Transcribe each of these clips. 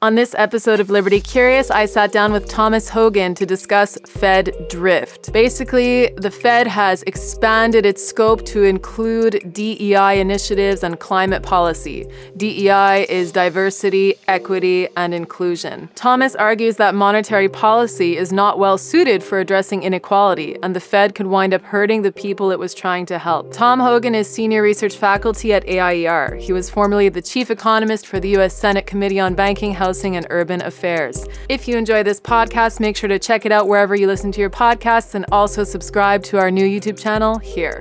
On this episode of Liberty Curious, I sat down with Thomas Hogan to discuss Fed drift. Basically, the Fed has expanded its scope to include DEI initiatives and climate policy. DEI is diversity, equity, and inclusion. Thomas argues that monetary policy is not well suited for addressing inequality, and the Fed could wind up hurting the people it was trying to help. Tom Hogan is senior research faculty at AIER. He was formerly the chief economist for the U.S. Senate Committee on Banking, Housing, and Urban Affairs. If you enjoy this podcast, make sure to check it out wherever you listen to your podcasts and also subscribe to our new YouTube channel here.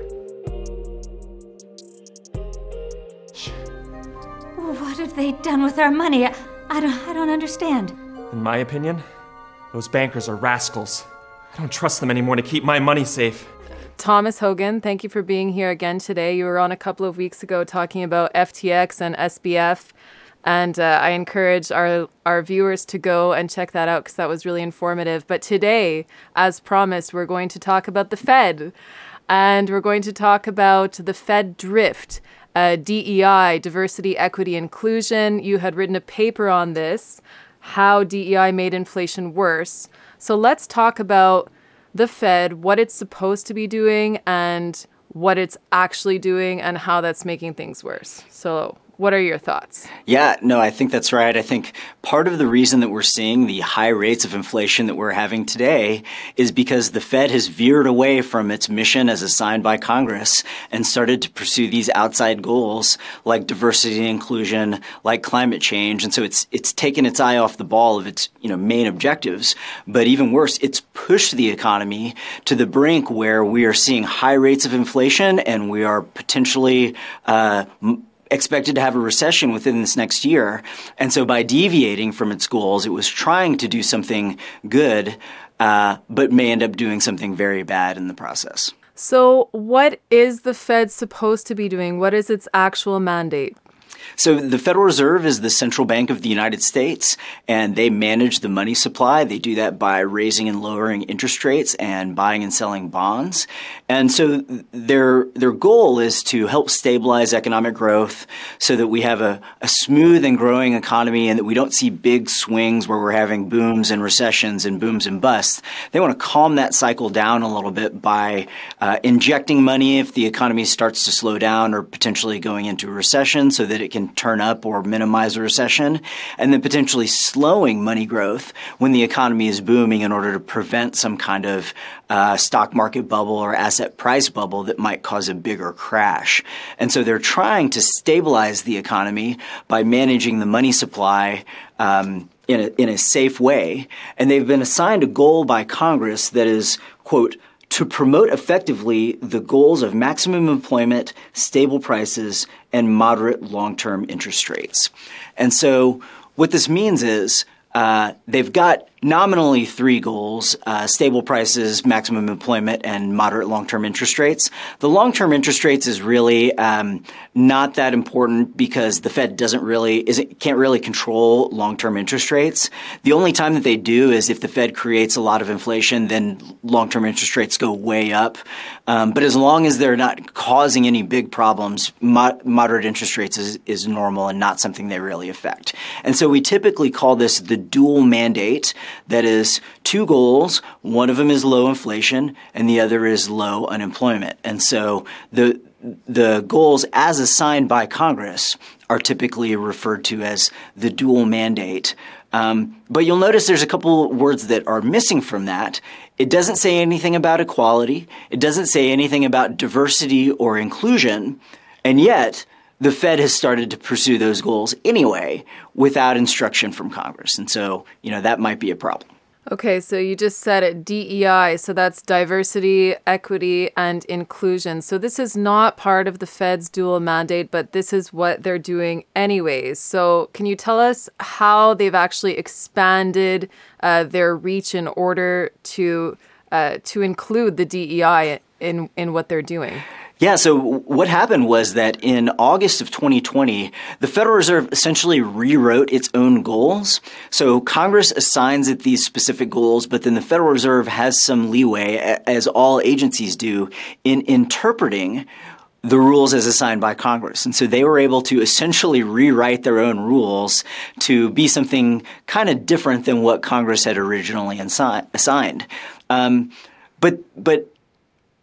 What have they done with our money? I, I don't I don't understand. In my opinion, those bankers are rascals. I don't trust them anymore to keep my money safe. Thomas Hogan, thank you for being here again today. You were on a couple of weeks ago talking about FTX and SBF. And uh, I encourage our, our viewers to go and check that out because that was really informative. But today, as promised, we're going to talk about the Fed. And we're going to talk about the Fed drift, uh, DEI, diversity, equity, inclusion. You had written a paper on this, how DEI made inflation worse. So let's talk about the Fed, what it's supposed to be doing, and what it's actually doing, and how that's making things worse. So, what are your thoughts? Yeah, no, I think that's right. I think part of the reason that we're seeing the high rates of inflation that we're having today is because the Fed has veered away from its mission as assigned by Congress and started to pursue these outside goals like diversity and inclusion, like climate change. And so it's it's taken its eye off the ball of its, you know, main objectives. But even worse, it's pushed the economy to the brink where we are seeing high rates of inflation and we are potentially uh, expected to have a recession within this next year. And so by deviating from its goals, it was trying to do something good, uh, but may end up doing something very bad in the process. So, what is the Fed supposed to be doing? What is its actual mandate? So the Federal Reserve is the central bank of the United States, and they manage the money supply. They do that by raising and lowering interest rates and buying and selling bonds. And so their their goal is to help stabilize economic growth so that we have a, a smooth and growing economy and that we don't see big swings where we're having booms and recessions and booms and busts. They want to calm that cycle down a little bit by uh, injecting money if the economy starts to slow down or potentially going into a recession so that it can turn up or minimize a recession, and then potentially slowing money growth when the economy is booming in order to prevent some kind of uh, stock market bubble or asset price bubble that might cause a bigger crash. And so they're trying to stabilize the economy by managing the money supply. Um, in a, in a safe way, and they've been assigned a goal by Congress that is, quote, to promote effectively the goals of maximum employment, stable prices, and moderate long term interest rates. And so, what this means is uh, they've got nominally three goals uh, stable prices, maximum employment, and moderate long term interest rates. The long term interest rates is really um, not that important because the Fed doesn't really, isn't, can't really control long term interest rates. The only time that they do is if the Fed creates a lot of inflation, then long term interest rates go way up. Um, but as long as they're not causing any big problems, mo- moderate interest rates is, is normal and not something they really affect. And so we typically call this the dual mandate that is two goals. One of them is low inflation and the other is low unemployment. And so the, the goals as assigned by Congress are typically referred to as the dual mandate. Um, but you'll notice there's a couple words that are missing from that. It doesn't say anything about equality. It doesn't say anything about diversity or inclusion. And yet, the Fed has started to pursue those goals anyway without instruction from Congress. And so, you know, that might be a problem. Okay, so you just said it DEI, so that's diversity, equity, and inclusion. So this is not part of the Fed's dual mandate, but this is what they're doing anyways. So can you tell us how they've actually expanded uh, their reach in order to uh, to include the DEI in in what they're doing? Yeah, so what happened was that in August of 2020, the Federal Reserve essentially rewrote its own goals. So Congress assigns it these specific goals, but then the Federal Reserve has some leeway, as all agencies do, in interpreting the rules as assigned by Congress. And so they were able to essentially rewrite their own rules to be something kind of different than what Congress had originally assi- assigned. Um, but but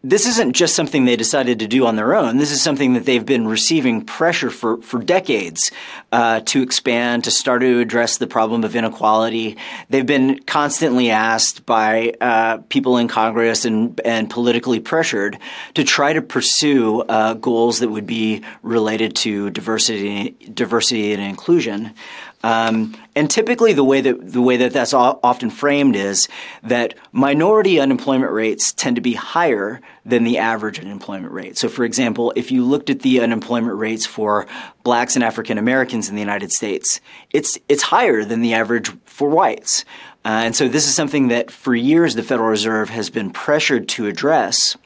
this isn't just something they decided to do on their own. This is something that they've been receiving pressure for, for decades uh, to expand, to start to address the problem of inequality. They've been constantly asked by uh, people in Congress and, and politically pressured to try to pursue uh, goals that would be related to diversity, diversity and inclusion. Um, and typically, the way that the way that that's often framed is that minority unemployment rates tend to be higher than the average unemployment rate. So, for example, if you looked at the unemployment rates for blacks and African Americans in the United States, it's it's higher than the average for whites. Uh, and so, this is something that for years the Federal Reserve has been pressured to address.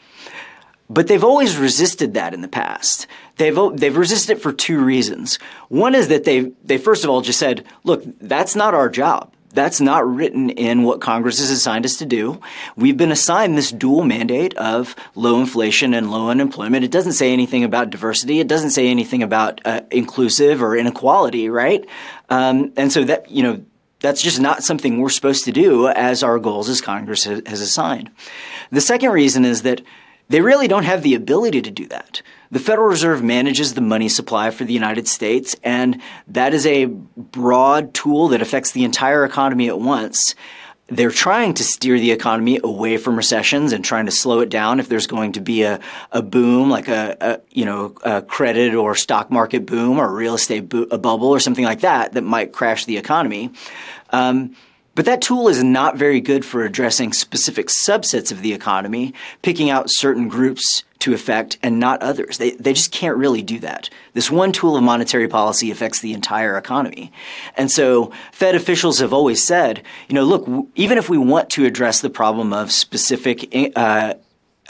But they've always resisted that in the past. They've they've resisted it for two reasons. One is that they they first of all just said, "Look, that's not our job. That's not written in what Congress has assigned us to do. We've been assigned this dual mandate of low inflation and low unemployment. It doesn't say anything about diversity. It doesn't say anything about uh, inclusive or inequality, right? Um, and so that you know that's just not something we're supposed to do as our goals as Congress has assigned. The second reason is that they really don't have the ability to do that. The Federal Reserve manages the money supply for the United States, and that is a broad tool that affects the entire economy at once. They're trying to steer the economy away from recessions and trying to slow it down if there's going to be a, a boom, like a, a you know a credit or stock market boom or real estate bo- a bubble or something like that that might crash the economy. Um, but that tool is not very good for addressing specific subsets of the economy, picking out certain groups to affect and not others. They, they just can't really do that. This one tool of monetary policy affects the entire economy. And so Fed officials have always said, you know, look, even if we want to address the problem of specific uh,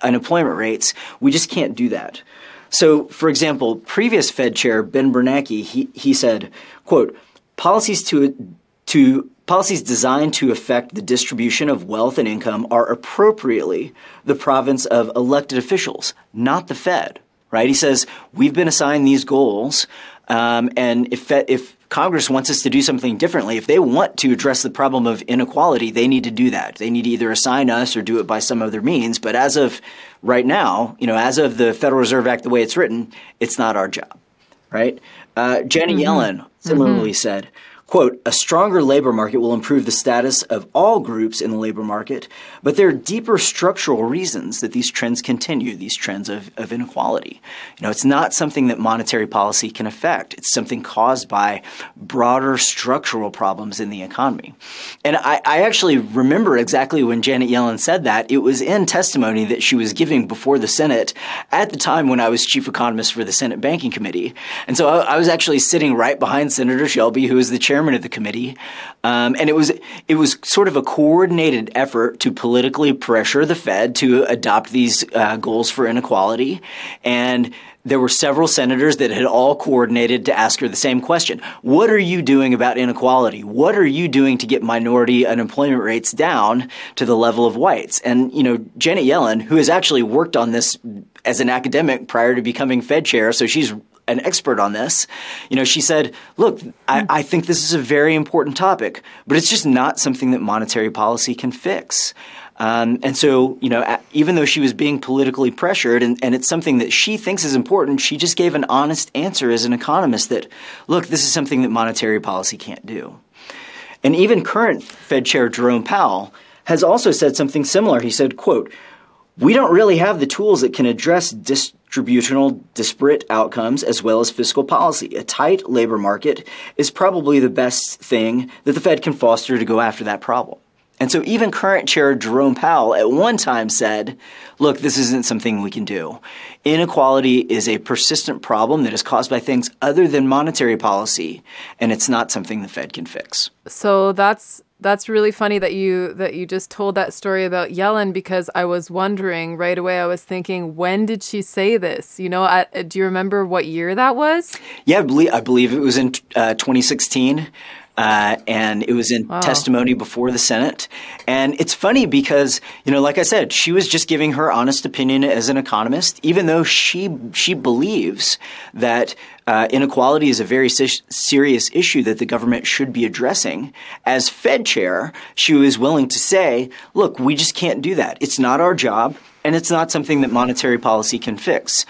unemployment rates, we just can't do that. So, for example, previous Fed chair Ben Bernanke, he, he said, quote, policies to, to Policies designed to affect the distribution of wealth and income are appropriately the province of elected officials, not the Fed. Right? He says we've been assigned these goals, um, and if if Congress wants us to do something differently, if they want to address the problem of inequality, they need to do that. They need to either assign us or do it by some other means. But as of right now, you know, as of the Federal Reserve Act, the way it's written, it's not our job. Right? Uh, Janet mm-hmm. Yellen similarly mm-hmm. said Quote, a stronger labor market will improve the status of all groups in the labor market, but there are deeper structural reasons that these trends continue, these trends of, of inequality. You know, it's not something that monetary policy can affect. It's something caused by broader structural problems in the economy. And I, I actually remember exactly when Janet Yellen said that. It was in testimony that she was giving before the Senate at the time when I was chief economist for the Senate Banking Committee. And so I, I was actually sitting right behind Senator Shelby, who was the chair chairman of the committee, um, and it was it was sort of a coordinated effort to politically pressure the Fed to adopt these uh, goals for inequality, and there were several senators that had all coordinated to ask her the same question. What are you doing about inequality? What are you doing to get minority unemployment rates down to the level of whites? And, you know, Janet Yellen, who has actually worked on this as an academic prior to becoming Fed chair, so she's an expert on this. You know, she said, "Look, I, I, think this is a very important topic, but it's just not something that monetary policy can fix." Um, and so, you know, even though she was being politically pressured, and, and it's something that she thinks is important, she just gave an honest answer as an economist that, "Look, this is something that monetary policy can't do." And even current Fed Chair Jerome Powell has also said something similar. He said, "quote." We don't really have the tools that can address dis- distributional disparate outcomes as well as fiscal policy. A tight labor market is probably the best thing that the Fed can foster to go after that problem. And so even current chair Jerome Powell at one time said, look, this isn't something we can do. Inequality is a persistent problem that is caused by things other than monetary policy, and it's not something the Fed can fix. So that's that's really funny that you that you just told that story about Yellen because I was wondering right away. I was thinking, when did she say this? You know, do you remember what year that was? Yeah, I believe, I believe it was in uh, 2016. Uh, and it was in wow. testimony before the Senate. And it's funny because, you know, like I said, she was just giving her honest opinion as an economist, even though she she believes that uh, inequality is a very serious issue that the government should be addressing. As Fed chair, she was willing to say, "Look, we just can't do that. It's not our job." And it's not something that monetary policy can fix.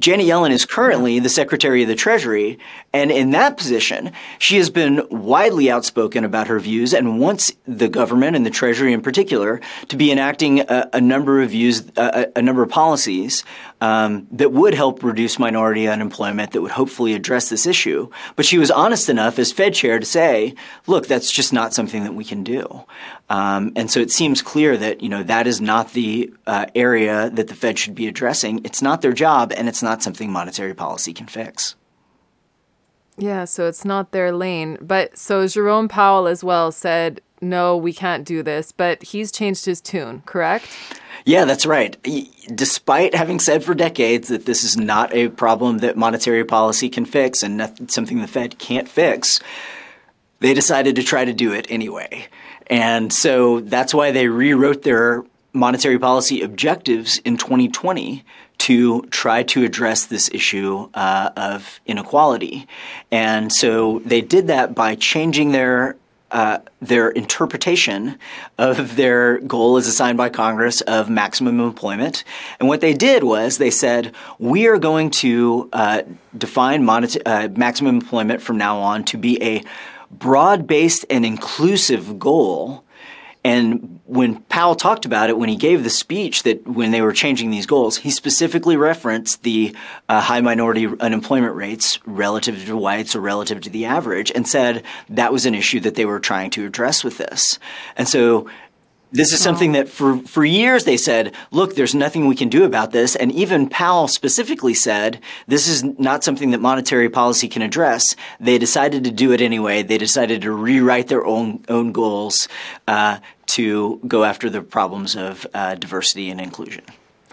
Janet Yellen is currently the Secretary of the Treasury, and in that position, she has been widely outspoken about her views and wants the government and the Treasury in particular to be enacting a, a number of views, a, a number of policies um, that would help reduce minority unemployment, that would hopefully address this issue. But she was honest enough as Fed chair to say, "Look, that's just not something that we can do." Um, and so it seems clear that you know that is not the uh, area that the Fed should be addressing. It's not their job, and it's not something monetary policy can fix. Yeah, so it's not their lane. But so Jerome Powell as well said, "No, we can't do this." But he's changed his tune, correct? Yeah, that's right. Despite having said for decades that this is not a problem that monetary policy can fix and something the Fed can't fix, they decided to try to do it anyway. And so that's why they rewrote their monetary policy objectives in 2020 to try to address this issue uh, of inequality. And so they did that by changing their uh, their interpretation of their goal as assigned by Congress of maximum employment. And what they did was they said, we are going to uh, define uh, maximum employment from now on to be a broad based and inclusive goal. And when Powell talked about it, when he gave the speech that when they were changing these goals, he specifically referenced the uh, high minority unemployment rates relative to whites or relative to the average and said that was an issue that they were trying to address with this. And so this is something that for, for years they said, look, there's nothing we can do about this. And even Powell specifically said, this is not something that monetary policy can address. They decided to do it anyway. They decided to rewrite their own, own goals uh, to go after the problems of uh, diversity and inclusion.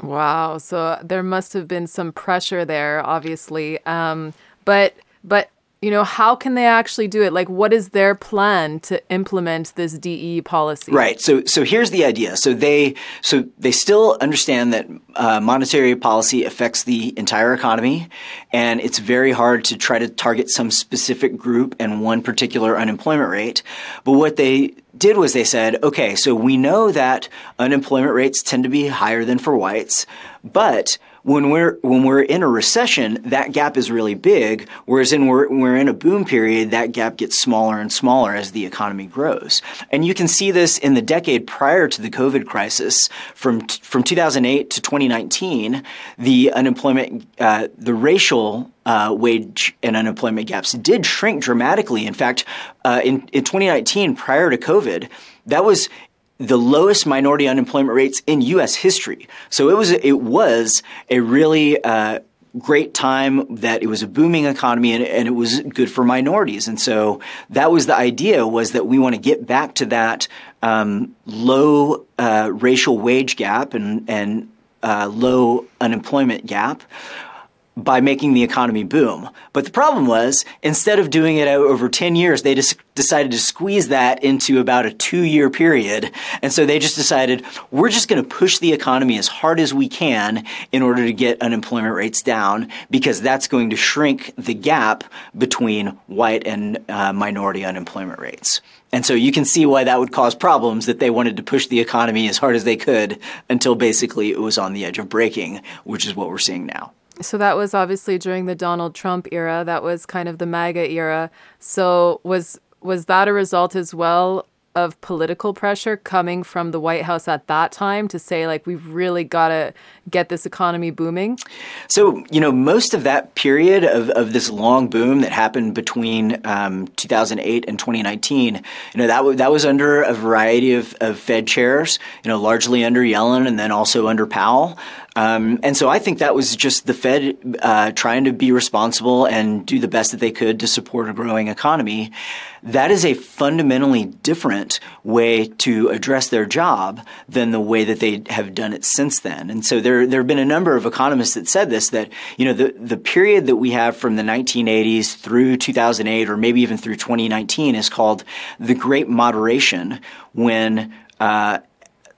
Wow. So there must have been some pressure there, obviously. Um, but but you know, how can they actually do it? Like, what is their plan to implement this DE policy? Right. So, so here's the idea. So they, so they still understand that uh, monetary policy affects the entire economy, and it's very hard to try to target some specific group and one particular unemployment rate. But what they did was they said, okay, so we know that unemployment rates tend to be higher than for whites, but when we're when we're in a recession, that gap is really big. Whereas in we're, we're in a boom period, that gap gets smaller and smaller as the economy grows. And you can see this in the decade prior to the COVID crisis, from from 2008 to 2019, the unemployment, uh, the racial uh, wage and unemployment gaps did shrink dramatically. In fact, uh, in, in 2019, prior to COVID, that was the lowest minority unemployment rates in U.S. history. So it was it was a really uh, great time that it was a booming economy and, and, it was good for minorities. And so that was the idea was that we want to get back to that um, low uh, racial wage gap and and uh, low unemployment gap by making the economy boom. But the problem was, instead of doing it over 10 years, they just decided to squeeze that into about a two year period. And so they just decided, we're just going to push the economy as hard as we can in order to get unemployment rates down because that's going to shrink the gap between white and uh, minority unemployment rates. And so you can see why that would cause problems that they wanted to push the economy as hard as they could until basically it was on the edge of breaking, which is what we're seeing now. So that was obviously during the Donald Trump era. That was kind of the MAGA era. So was was that a result as well of political pressure coming from the White House at that time to say, like, we've really got to get this economy booming? So, you know, most of that period of, of this long boom that happened between um, 2008 and 2019, you know, that, that was under a variety of, of Fed chairs, you know, largely under Yellen and then also under Powell. Um, and so I think that was just the Fed uh, trying to be responsible and do the best that they could to support a growing economy. That is a fundamentally different way to address their job than the way that they have done it since then. And so there, there have been a number of economists that said this, that, you know, the, the period that we have from the 1980s through 2008 or maybe even through 2019 is called the Great Moderation when uh,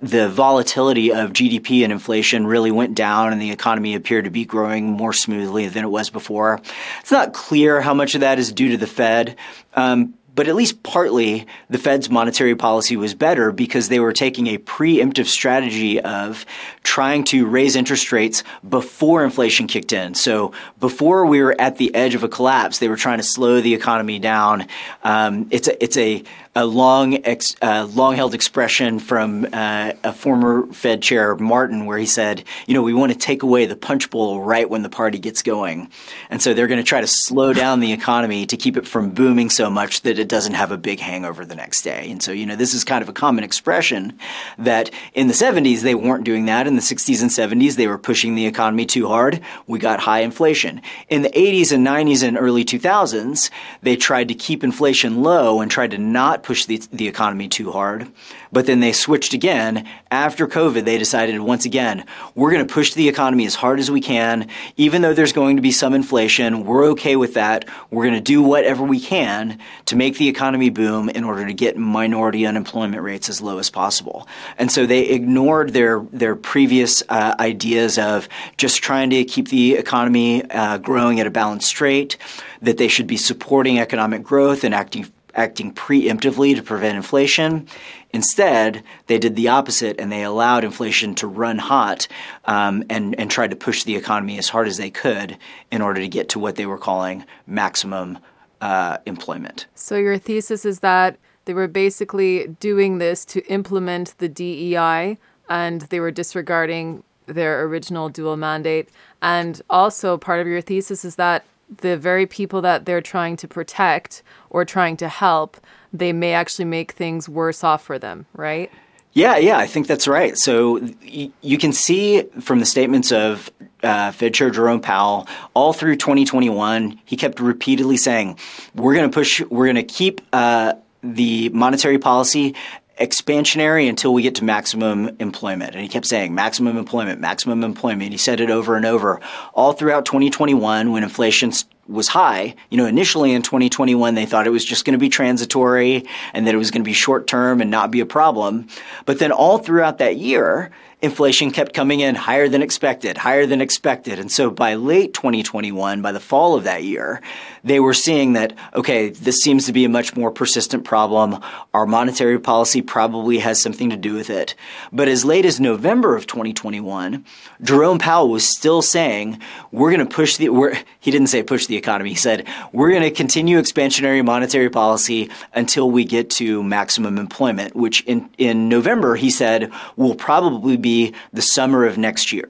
the volatility of GDP and inflation really went down and the economy appeared to be growing more smoothly than it was before. It's not clear how much of that is due to the Fed. Um, but at least partly the Fed's monetary policy was better because they were taking a preemptive strategy of trying to raise interest rates before inflation kicked in. So before we were at the edge of a collapse, they were trying to slow the economy down. Um, it's a, it's a a long, ex, uh, long-held expression from uh, a former Fed chair, Martin, where he said, "You know, we want to take away the punch bowl right when the party gets going, and so they're going to try to slow down the economy to keep it from booming so much that it doesn't have a big hangover the next day." And so, you know, this is kind of a common expression that in the '70s they weren't doing that. In the '60s and '70s, they were pushing the economy too hard. We got high inflation. In the '80s and '90s and early 2000s, they tried to keep inflation low and tried to not push the, the economy too hard. But then they switched again. After COVID, they decided once again, we're going to push the economy as hard as we can. Even though there's going to be some inflation, we're okay with that. We're going to do whatever we can to make the economy boom in order to get minority unemployment rates as low as possible. And so they ignored their, their previous uh, ideas of just trying to keep the economy uh, growing at a balanced rate, that they should be supporting economic growth and acting acting preemptively to prevent inflation. Instead, they did the opposite and they allowed inflation to run hot um, and, and tried to push the economy as hard as they could in order to get to what they were calling maximum uh, employment. So, your thesis is that they were basically doing this to implement the DEI and they were disregarding their original dual mandate. And also, part of your thesis is that the very people that they're trying to protect or trying to help, they may actually make things worse off for them, right? Yeah, yeah, I think that's right. So y- you can see from the statements of uh, Fed Chair Jerome Powell all through 2021, he kept repeatedly saying, "We're going to push. We're going to keep." Uh, the monetary policy expansionary until we get to maximum employment. And he kept saying maximum employment, maximum employment. He said it over and over all throughout 2021 when inflation was high. You know, initially in 2021, they thought it was just going to be transitory and that it was going to be short term and not be a problem. But then all throughout that year, inflation kept coming in higher than expected, higher than expected. And so by late 2021, by the fall of that year, they were seeing that, okay, this seems to be a much more persistent problem. Our monetary policy probably has something to do with it. But as late as November of 2021, Jerome Powell was still saying, we're going to push the, he didn't say push the economy. He said, we're going to continue expansionary monetary policy until we get to maximum employment, which in, in November, he said, will probably be the summer of next year.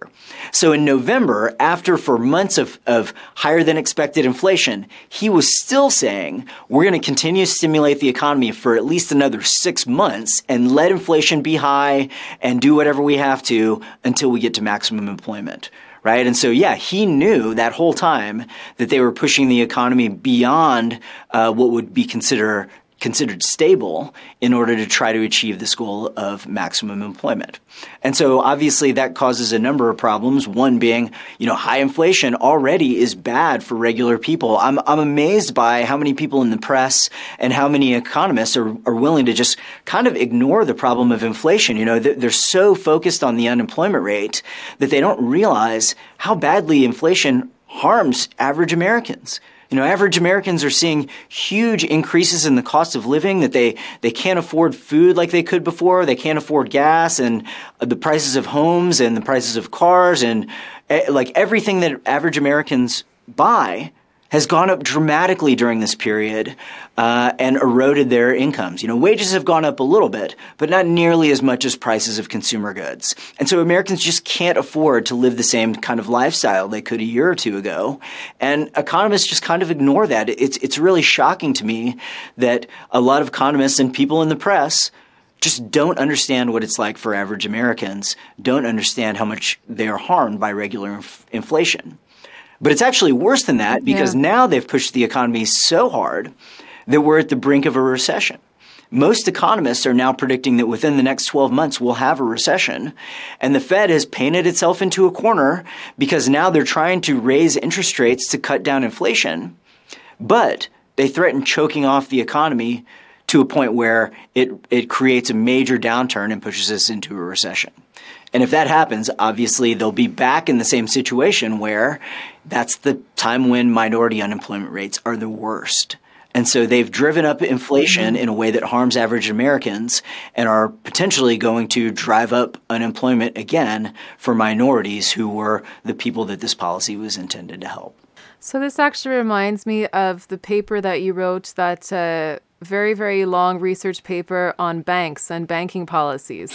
So in November, after for months of, of higher than expected inflation, he was still saying, we're going to continue to stimulate the economy for at least another six months and let inflation be high and do whatever we have to until we get to maximum employment right? And so, yeah, he knew that whole time that they were pushing the economy beyond uh, what would be considered considered stable in order to try to achieve this goal of maximum employment. And so obviously that causes a number of problems. One being, you know, high inflation already is bad for regular people. I'm, I'm amazed by how many people in the press and how many economists are, are willing to just kind of ignore the problem of inflation. You know, they're so focused on the unemployment rate that they don't realize how badly inflation harms average Americans. You know, average Americans are seeing huge increases in the cost of living that they, they can't afford food like they could before. They can't afford gas and the prices of homes and the prices of cars and eh, like everything that average Americans buy has gone up dramatically during this period uh, and eroded their incomes. You know, wages have gone up a little bit, but not nearly as much as prices of consumer goods. And so Americans just can't afford to live the same kind of lifestyle they could a year or two ago. And economists just kind of ignore that. It's, it's really shocking to me that a lot of economists and people in the press just don't understand what it's like for average Americans, don't understand how much they are harmed by regular inf- inflation. But it's actually worse than that because yeah. now they've pushed the economy so hard that we're at the brink of a recession. Most economists are now predicting that within the next 12 months we'll have a recession. And the Fed has painted itself into a corner because now they're trying to raise interest rates to cut down inflation. But they threaten choking off the economy to a point where it, it creates a major downturn and pushes us into a recession. And if that happens, obviously they'll be back in the same situation where that's the time when minority unemployment rates are the worst. And so they've driven up inflation mm-hmm. in a way that harms average Americans and are potentially going to drive up unemployment again for minorities who were the people that this policy was intended to help. So this actually reminds me of the paper that you wrote that uh, very, very long research paper on banks and banking policies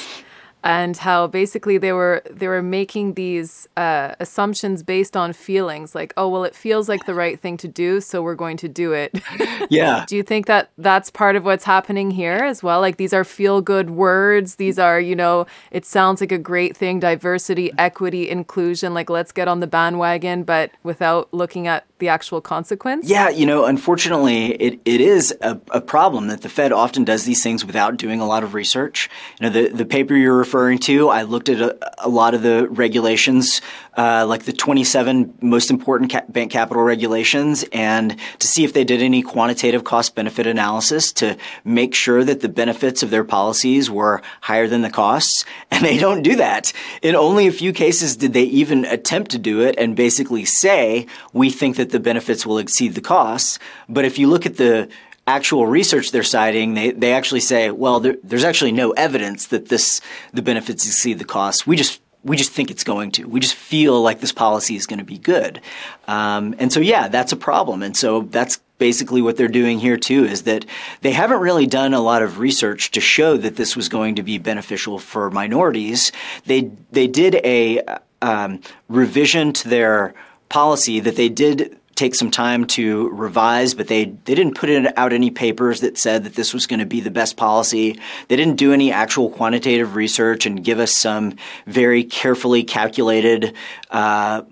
and how basically they were they were making these uh, assumptions based on feelings like oh well it feels like the right thing to do so we're going to do it. Yeah. Do you think that that's part of what's happening here as well? Like these are feel good words. These are you know it sounds like a great thing diversity equity inclusion like let's get on the bandwagon but without looking at the actual consequence? Yeah, you know, unfortunately, it, it is a, a, problem that the Fed often does these things without doing a lot of research. You know, the, the paper you're referring to, I looked at a, a lot of the regulations, uh, like the 27 most important ca- bank capital regulations, and to see if they did any quantitative cost benefit analysis to make sure that the benefits of their policies were higher than the costs. And they don't do that. In only a few cases did they even attempt to do it and basically say, we think that the benefits will exceed the costs. But if you look at the actual research they're citing, they, they actually say, well, there, there's actually no evidence that this the benefits exceed the costs. We just we just think it's going to. We just feel like this policy is going to be good. Um, and so, yeah, that's a problem. And so that's basically what they're doing here too is that they haven't really done a lot of research to show that this was going to be beneficial for minorities. They they did a um, revision to their policy that they did take some time to revise, but they, they didn't put out any papers that said that this was going to be the best policy. They didn't do any actual quantitative research and give us some very carefully calculated uh,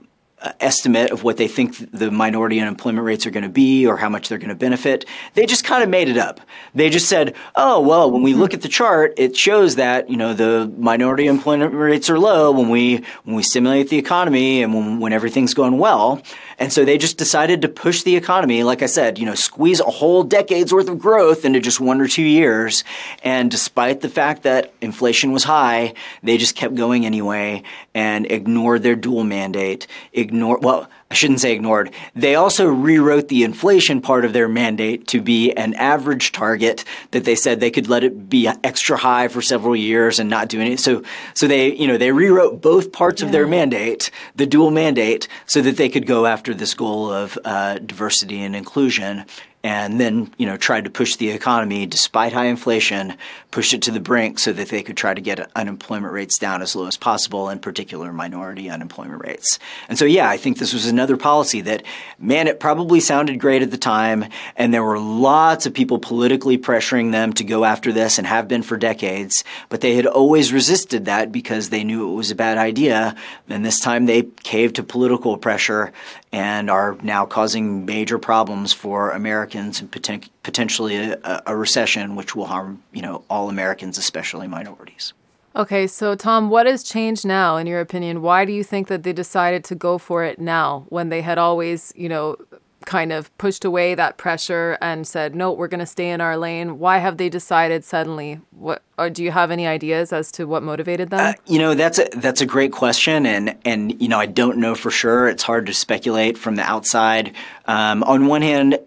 estimate of what they think the minority unemployment rates are going to be or how much they're going to benefit. They just kind of made it up. They just said, "Oh, well, when we look at the chart, it shows that, you know, the minority employment rates are low when we when we stimulate the economy and when when everything's going well." And so they just decided to push the economy, like I said, you know, squeeze a whole decade's worth of growth into just one or two years. And despite the fact that inflation was high, they just kept going anyway and ignored their dual mandate, ignored, well, I shouldn't say ignored. They also rewrote the inflation part of their mandate to be an average target that they said they could let it be extra high for several years and not do anything. So, so they, you know, they rewrote both parts yeah. of their mandate, the dual mandate, so that they could go after this goal of uh, diversity and inclusion and then you know tried to push the economy despite high inflation push it to the brink so that they could try to get unemployment rates down as low as possible in particular minority unemployment rates. And so yeah i think this was another policy that man it probably sounded great at the time and there were lots of people politically pressuring them to go after this and have been for decades but they had always resisted that because they knew it was a bad idea. And this time they caved to political pressure and are now causing major problems for Americans and poten- potentially a, a, recession, which will harm you know all Americans, especially minorities. Okay, so Tom, what has changed now, in your opinion? Why do you think that they decided to go for it now when they had always, you know, kind of pushed away that pressure and said, "No, we're going to stay in our lane." Why have they decided suddenly? What or do you have any ideas as to what motivated them? Uh, you know, that's a that's a great question, and and you know, I don't know for sure. It's hard to speculate from the outside. Um, on one hand,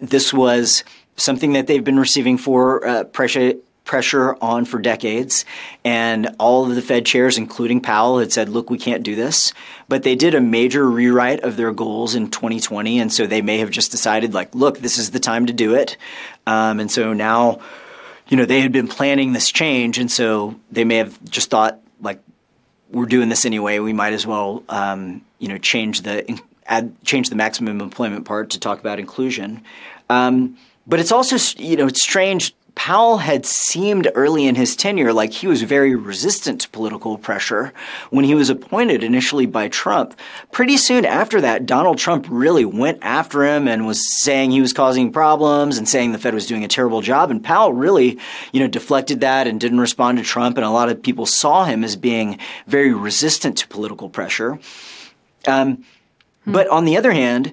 this was something that they've been receiving for uh, pressure pressure on for decades. And all of the Fed chairs, including Powell, had said, look, we can't do this. But they did a major rewrite of their goals in 2020. And so they may have just decided, like, look, this is the time to do it. Um, and so now, you know, they had been planning this change. And so they may have just thought, like, we're doing this anyway. We might as well, um, you know, change the add change the maximum employment part to talk about inclusion. Um, but it's also, you know, it's strange Powell had seemed early in his tenure like he was very resistant to political pressure when he was appointed initially by Trump. Pretty soon after that, Donald Trump really went after him and was saying he was causing problems and saying the Fed was doing a terrible job. And Powell really, you know, deflected that and didn't respond to Trump. And a lot of people saw him as being very resistant to political pressure. Um, hmm. But on the other hand,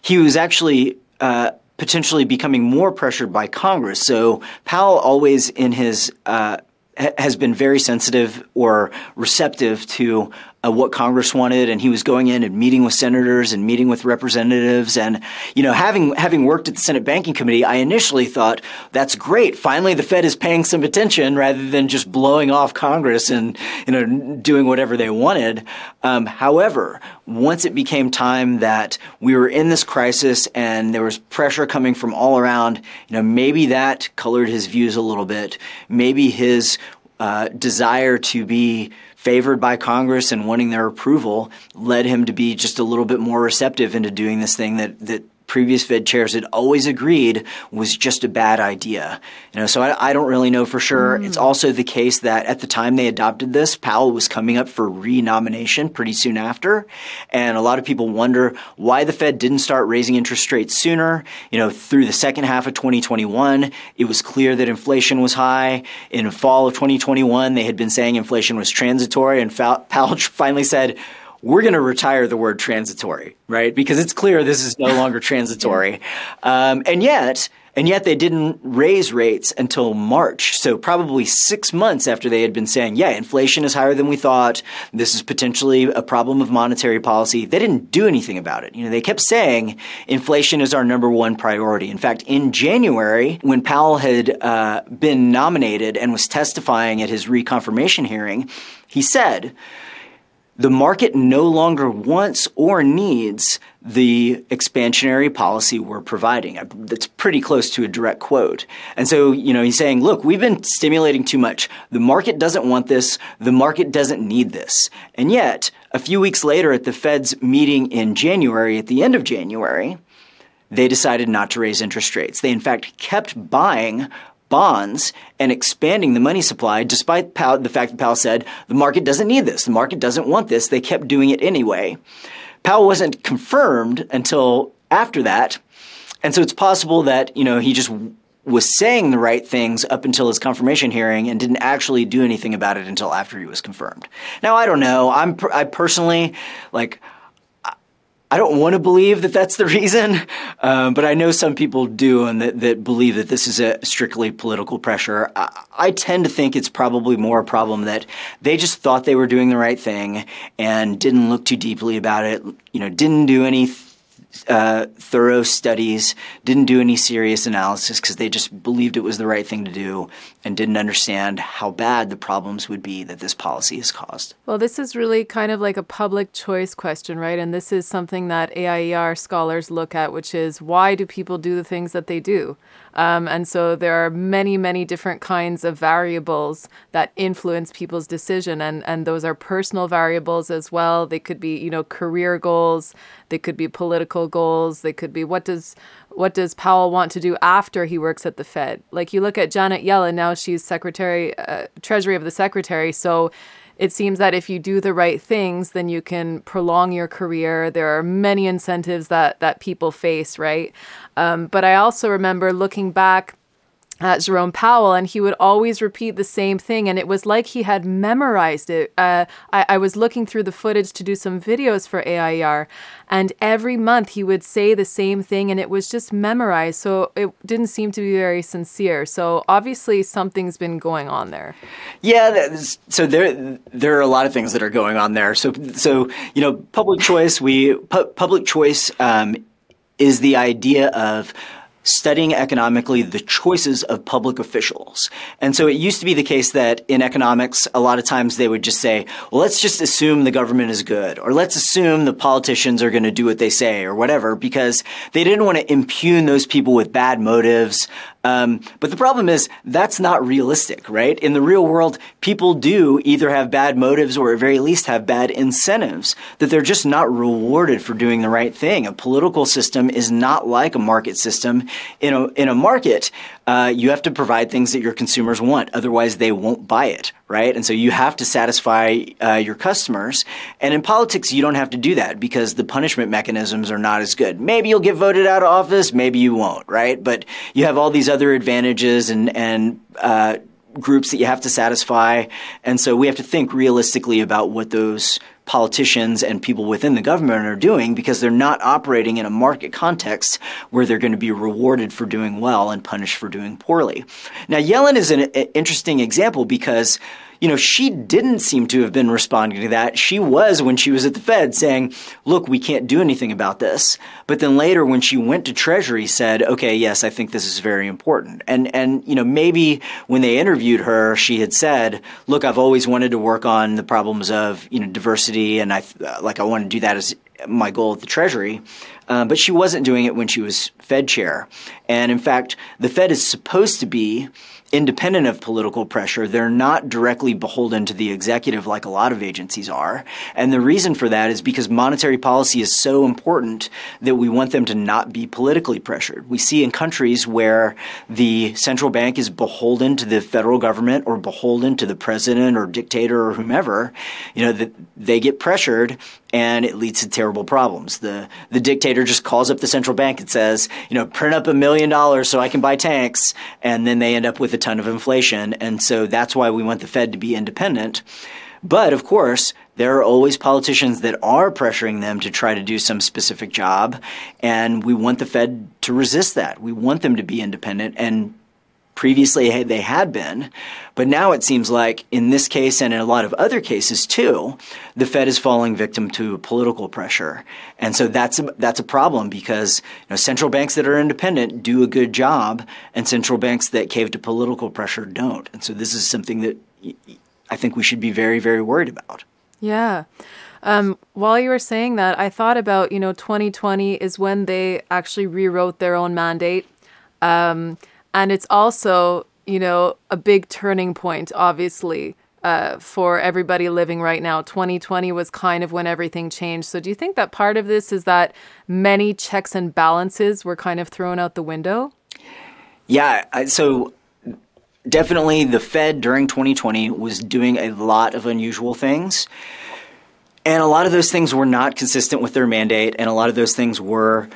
he was actually uh, potentially becoming more pressured by Congress. So Powell always in his uh, has been very sensitive or receptive to uh, what Congress wanted, and he was going in and meeting with senators and meeting with representatives. And you know, having having worked at the Senate Banking Committee, I initially thought that's great. Finally, the Fed is paying some attention rather than just blowing off Congress and you know doing whatever they wanted. Um, however, once it became time that we were in this crisis and there was pressure coming from all around, you know, maybe that colored his views a little bit. Maybe his uh, desire to be favored by Congress and wanting their approval led him to be just a little bit more receptive into doing this thing that, that previous Fed chairs had always agreed was just a bad idea. You know, so I, I don't really know for sure. Mm. It's also the case that at the time they adopted this, Powell was coming up for renomination pretty soon after, and a lot of people wonder why the Fed didn't start raising interest rates sooner. You know, through the second half of 2021, it was clear that inflation was high. In fall of 2021, they had been saying inflation was transitory, and Powell finally said we're going to retire the word transitory, right? Because it's clear this is no longer transitory. Um, and yet, and yet they didn't raise rates until March. So probably six months after they had been saying, yeah, inflation is higher than we thought. This is potentially a problem of monetary policy. They didn't do anything about it. You know, they kept saying inflation is our number one priority. In fact, in January, when Powell had uh, been nominated and was testifying at his reconfirmation hearing, he said, the market no longer wants or needs the expansionary policy we're providing. That's pretty close to a direct quote. And so, you know, he's saying, look, we've been stimulating too much. The market doesn't want this. The market doesn't need this. And yet, a few weeks later at the Fed's meeting in January, at the end of January, they decided not to raise interest rates. They, in fact, kept buying bonds and expanding the money supply, despite Powell, the fact that Powell said the market doesn't need this, the market doesn't want this. They kept doing it anyway. Powell wasn't confirmed until after that, and so it's possible that you know he just was saying the right things up until his confirmation hearing and didn't actually do anything about it until after he was confirmed. Now I don't know. I'm I personally like I don't want to believe that that's the reason, um, but I know some people do and that, that believe that this is a strictly political pressure. I, I, tend to think it's probably more a problem that they just thought they were doing the right thing and didn't look too deeply about it, you know, didn't do any uh, thorough studies, didn't do any serious analysis because they just believed it was the right thing to do and didn't understand how bad the problems would be that this policy has caused. Well, this is really kind of like a public choice question, right? And this is something that AIER scholars look at, which is why do people do the things that they do? Um, and so there are many, many different kinds of variables that influence people's decision. And, and those are personal variables as well. They could be, you know, career goals. They could be political goals. They could be what does what does Powell want to do after he works at the Fed? Like you look at Janet Yellen now, she's Secretary, uh, Treasury of the Secretary. So it seems that if you do the right things, then you can prolong your career. There are many incentives that that people face, right? Um, but I also remember looking back at Jerome Powell, and he would always repeat the same thing, and it was like he had memorized it. Uh, I, I, was looking through the footage to do some videos for AIER, and every month he would say the same thing, and it was just memorized. So it didn't seem to be very sincere. So obviously something's been going on there. Yeah, so there there are a lot of things that are going on there. So so you know, public choice. We pu- public choice um, is the idea of studying economically the choices of public officials. And so it used to be the case that in economics, a lot of times they would just say, well, let's just assume the government is good, or let's assume the politicians are going to do what they say, or whatever, because they didn't want to impugn those people with bad motives Um, but the problem is that's not realistic, right? In the real world, people do either have bad motives or at very least have bad incentives that they're just not rewarded for doing the right thing. A political system is not like a market system. In a, in a market, uh, you have to provide things that your consumers want. Otherwise, they won't buy it, right? And so you have to satisfy uh, your customers. And in politics, you don't have to do that because the punishment mechanisms are not as good. Maybe you'll get voted out of office, maybe you won't, right? But you have all these other advantages and and uh, groups that you have to satisfy, and so we have to think realistically about what those politicians and people within the government are doing because they're not operating in a market context where they're going to be rewarded for doing well and punished for doing poorly. Now, Yellen is an interesting example because you know, she didn't seem to have been responding to that. She was when she was at the Fed saying, look, we can't do anything about this. But then later when she went to Treasury said, okay, yes, I think this is very important. And, and, you know, maybe when they interviewed her, she had said, look, I've always wanted to work on the problems of, you know, diversity and I, like, I want to do that as my goal at the Treasury. Uh, but she wasn't doing it when she was Fed chair. And in fact, the Fed is supposed to be independent of political pressure. They're not directly beholden to the executive like a lot of agencies are. And the reason for that is because monetary policy is so important that we want them to not be politically pressured. We see in countries where the central bank is beholden to the federal government or beholden to the president or dictator or whomever, you know, that they get pressured and it leads to terrible problems. The the dictator just calls up the central bank and says, you know, print up a million dollars so I can buy tanks, and then they end up with a ton of inflation. And so that's why we want the Fed to be independent. But of course, there are always politicians that are pressuring them to try to do some specific job, and we want the Fed to resist that. We want them to be independent and Previously, they had been, but now it seems like in this case and in a lot of other cases too, the Fed is falling victim to political pressure, and so that's a, that's a problem because you know, central banks that are independent do a good job, and central banks that cave to political pressure don't. And so this is something that I think we should be very very worried about. Yeah. Um, while you were saying that, I thought about, you know, 2020 is when they actually rewrote their own mandate. Um, and it's also, you know, a big turning point, obviously, uh, for everybody living right now. 2020 was kind of when everything changed. So, do you think that part of this is that many checks and balances were kind of thrown out the window? Yeah. So, definitely the Fed during 2020 was doing a lot of unusual things. And a lot of those things were not consistent with their mandate, and a lot of those things were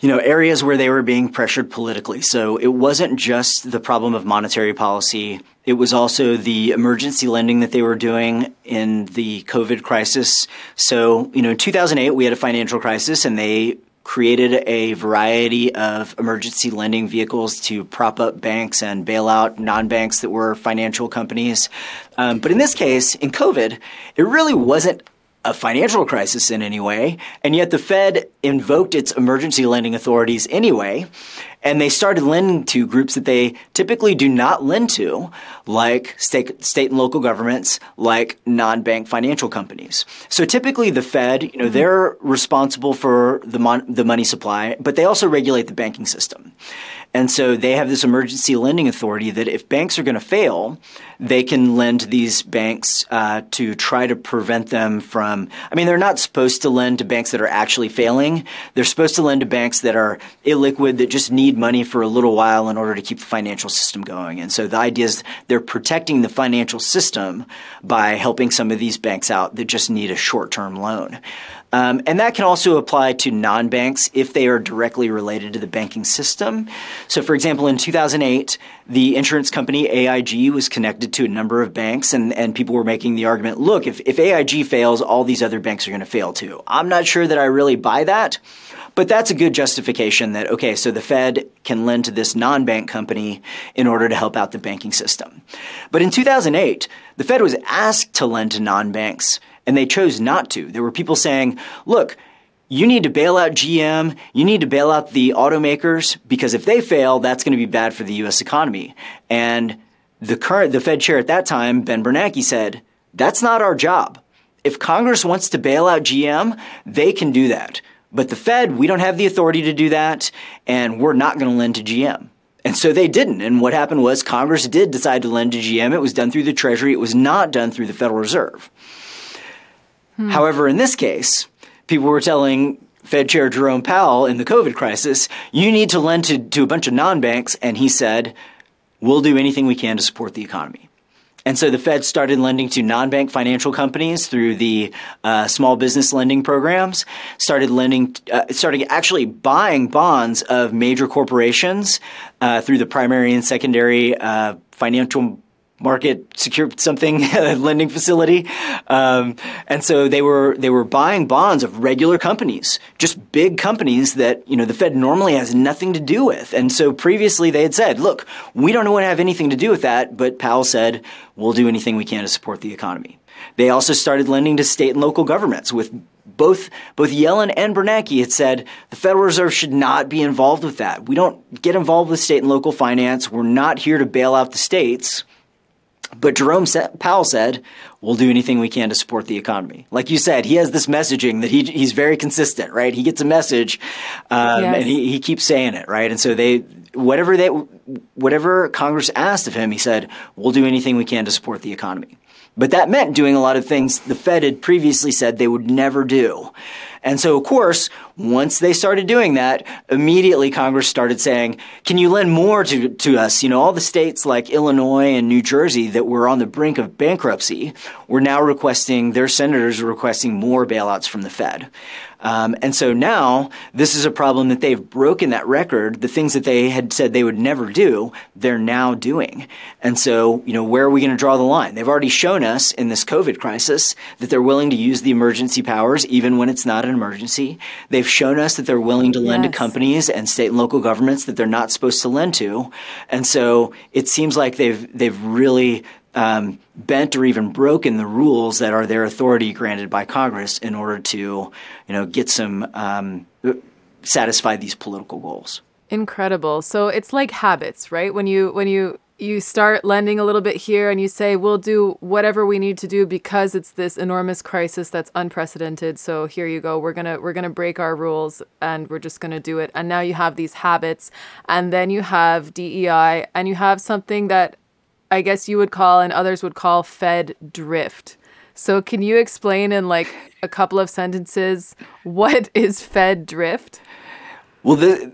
you know, areas where they were being pressured politically. So it wasn't just the problem of monetary policy. It was also the emergency lending that they were doing in the COVID crisis. So, you know, in 2008, we had a financial crisis and they created a variety of emergency lending vehicles to prop up banks and bail out non banks that were financial companies. Um, but in this case, in COVID, it really wasn't a financial crisis in any way, and yet the Fed invoked its emergency lending authorities anyway, and they started lending to groups that they typically do not lend to, like state, state and local governments, like non-bank financial companies. So typically, the Fed, you know, mm-hmm. they're responsible for the mon- the money supply, but they also regulate the banking system. And so they have this emergency lending authority that if banks are going to fail, they can lend to these banks uh, to try to prevent them from. I mean, they're not supposed to lend to banks that are actually failing. They're supposed to lend to banks that are illiquid, that just need money for a little while in order to keep the financial system going. And so the idea is they're protecting the financial system by helping some of these banks out that just need a short term loan. Um, and that can also apply to non banks if they are directly related to the banking system. So, for example, in 2008, the insurance company AIG was connected to a number of banks, and, and people were making the argument look, if, if AIG fails, all these other banks are going to fail too. I'm not sure that I really buy that. But that's a good justification that, okay, so the Fed can lend to this non bank company in order to help out the banking system. But in 2008, the Fed was asked to lend to non banks and they chose not to. There were people saying, look, you need to bail out GM, you need to bail out the automakers, because if they fail, that's going to be bad for the US economy. And the current, the Fed chair at that time, Ben Bernanke, said, that's not our job. If Congress wants to bail out GM, they can do that. But the Fed, we don't have the authority to do that, and we're not going to lend to GM. And so they didn't. And what happened was Congress did decide to lend to GM. It was done through the Treasury. It was not done through the Federal Reserve. Hmm. However, in this case, people were telling Fed Chair Jerome Powell in the COVID crisis, you need to lend to, to a bunch of non banks. And he said, we'll do anything we can to support the economy. And so the Fed started lending to non-bank financial companies through the uh, small business lending programs. Started lending, uh, started actually buying bonds of major corporations uh, through the primary and secondary uh, financial market secure something lending facility um, and so they were they were buying bonds of regular companies just big companies that you know the fed normally has nothing to do with and so previously they had said look we don't want to have anything to do with that but powell said we'll do anything we can to support the economy they also started lending to state and local governments with both both Yellen and Bernanke had said the Federal Reserve should not be involved with that. We don't get involved with state and local finance. We're not here to bail out the states. But Jerome Powell said, we'll do anything we can to support the economy. Like you said, he has this messaging that he, he's very consistent, right? He gets a message, um, yes. and he, he keeps saying it, right? And so they, whatever they, whatever Congress asked of him, he said, we'll do anything we can to support the economy. But that meant doing a lot of things the Fed had previously said they would never do. And so, of course, once they started doing that, immediately Congress started saying, can you lend more to, to us? You know, all the states like Illinois and New Jersey that were on the brink of bankruptcy were now requesting, their senators were requesting more bailouts from the Fed. Um, and so now this is a problem that they've broken that record. The things that they had said they would never do, they're now doing. And so, you know, where are we going to draw the line? They've already shown us in this COVID crisis that they're willing to use the emergency powers even when it's not an emergency. They've shown us that they're willing to lend yes. to companies and state and local governments that they're not supposed to lend to. And so it seems like they've they've really um, bent or even broken the rules that are their authority granted by Congress in order to, you know, get some um, satisfy these political goals. Incredible. So it's like habits, right? When you when you you start lending a little bit here and you say we'll do whatever we need to do because it's this enormous crisis that's unprecedented so here you go we're going to we're going to break our rules and we're just going to do it and now you have these habits and then you have DEI and you have something that I guess you would call and others would call Fed drift. So can you explain in like a couple of sentences what is Fed drift? Well, the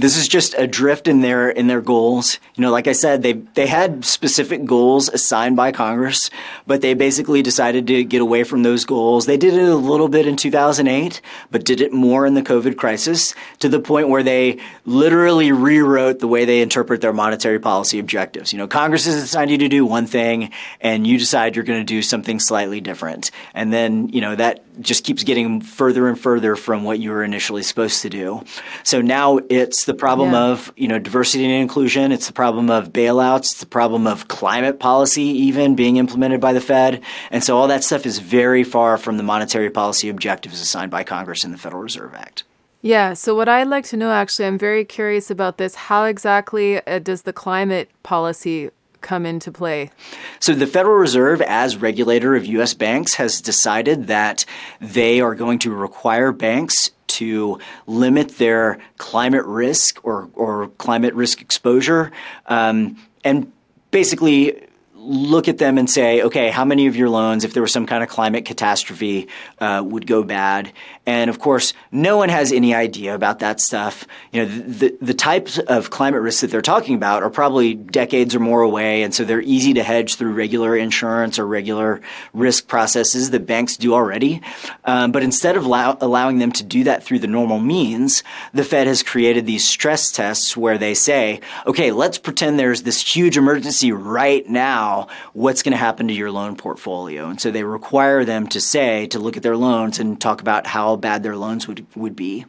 this is just a drift in their in their goals. You know, like I said, they they had specific goals assigned by Congress, but they basically decided to get away from those goals. They did it a little bit in 2008, but did it more in the COVID crisis to the point where they literally rewrote the way they interpret their monetary policy objectives. You know, Congress has assigned you to do one thing and you decide you're going to do something slightly different. And then, you know, that just keeps getting further and further from what you were initially supposed to do. So now it's the problem yeah. of you know diversity and inclusion. It's the problem of bailouts. It's the problem of climate policy even being implemented by the Fed. And so all that stuff is very far from the monetary policy objectives assigned by Congress in the Federal Reserve Act. Yeah. So, what I'd like to know actually, I'm very curious about this. How exactly uh, does the climate policy come into play? So, the Federal Reserve, as regulator of U.S. banks, has decided that they are going to require banks to limit their climate risk or, or climate risk exposure um, and basically look at them and say, okay, how many of your loans, if there was some kind of climate catastrophe, uh, would go bad? And of course, no one has any idea about that stuff. You know, the, the types of climate risks that they're talking about are probably decades or more away, and so they're easy to hedge through regular insurance or regular risk processes that banks do already. Um, but instead of allow, allowing them to do that through the normal means, the Fed has created these stress tests where they say, okay, let's pretend there's this huge emergency right now. What's going to happen to your loan portfolio? And so they require them to say, to look at their loans and talk about how bad their loans would, would be.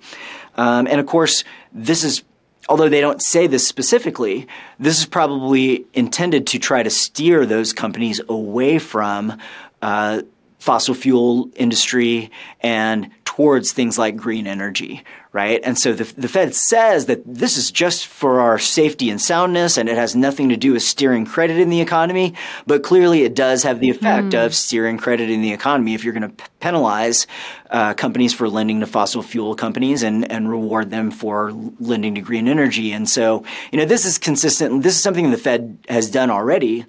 Um, and of course, this is although they don't say this specifically, this is probably intended to try to steer those companies away from uh, fossil fuel industry and towards things like green energy, right? And so the, the Fed says that this is just for our safety and soundness and it has nothing to do with steering credit in the economy, but clearly it does have the effect mm. of steering credit in the economy if you're going to penalize uh, companies for lending to fossil fuel companies and, and reward them for lending to green energy. And so, you know, this is consistent. This is something the Fed has done already.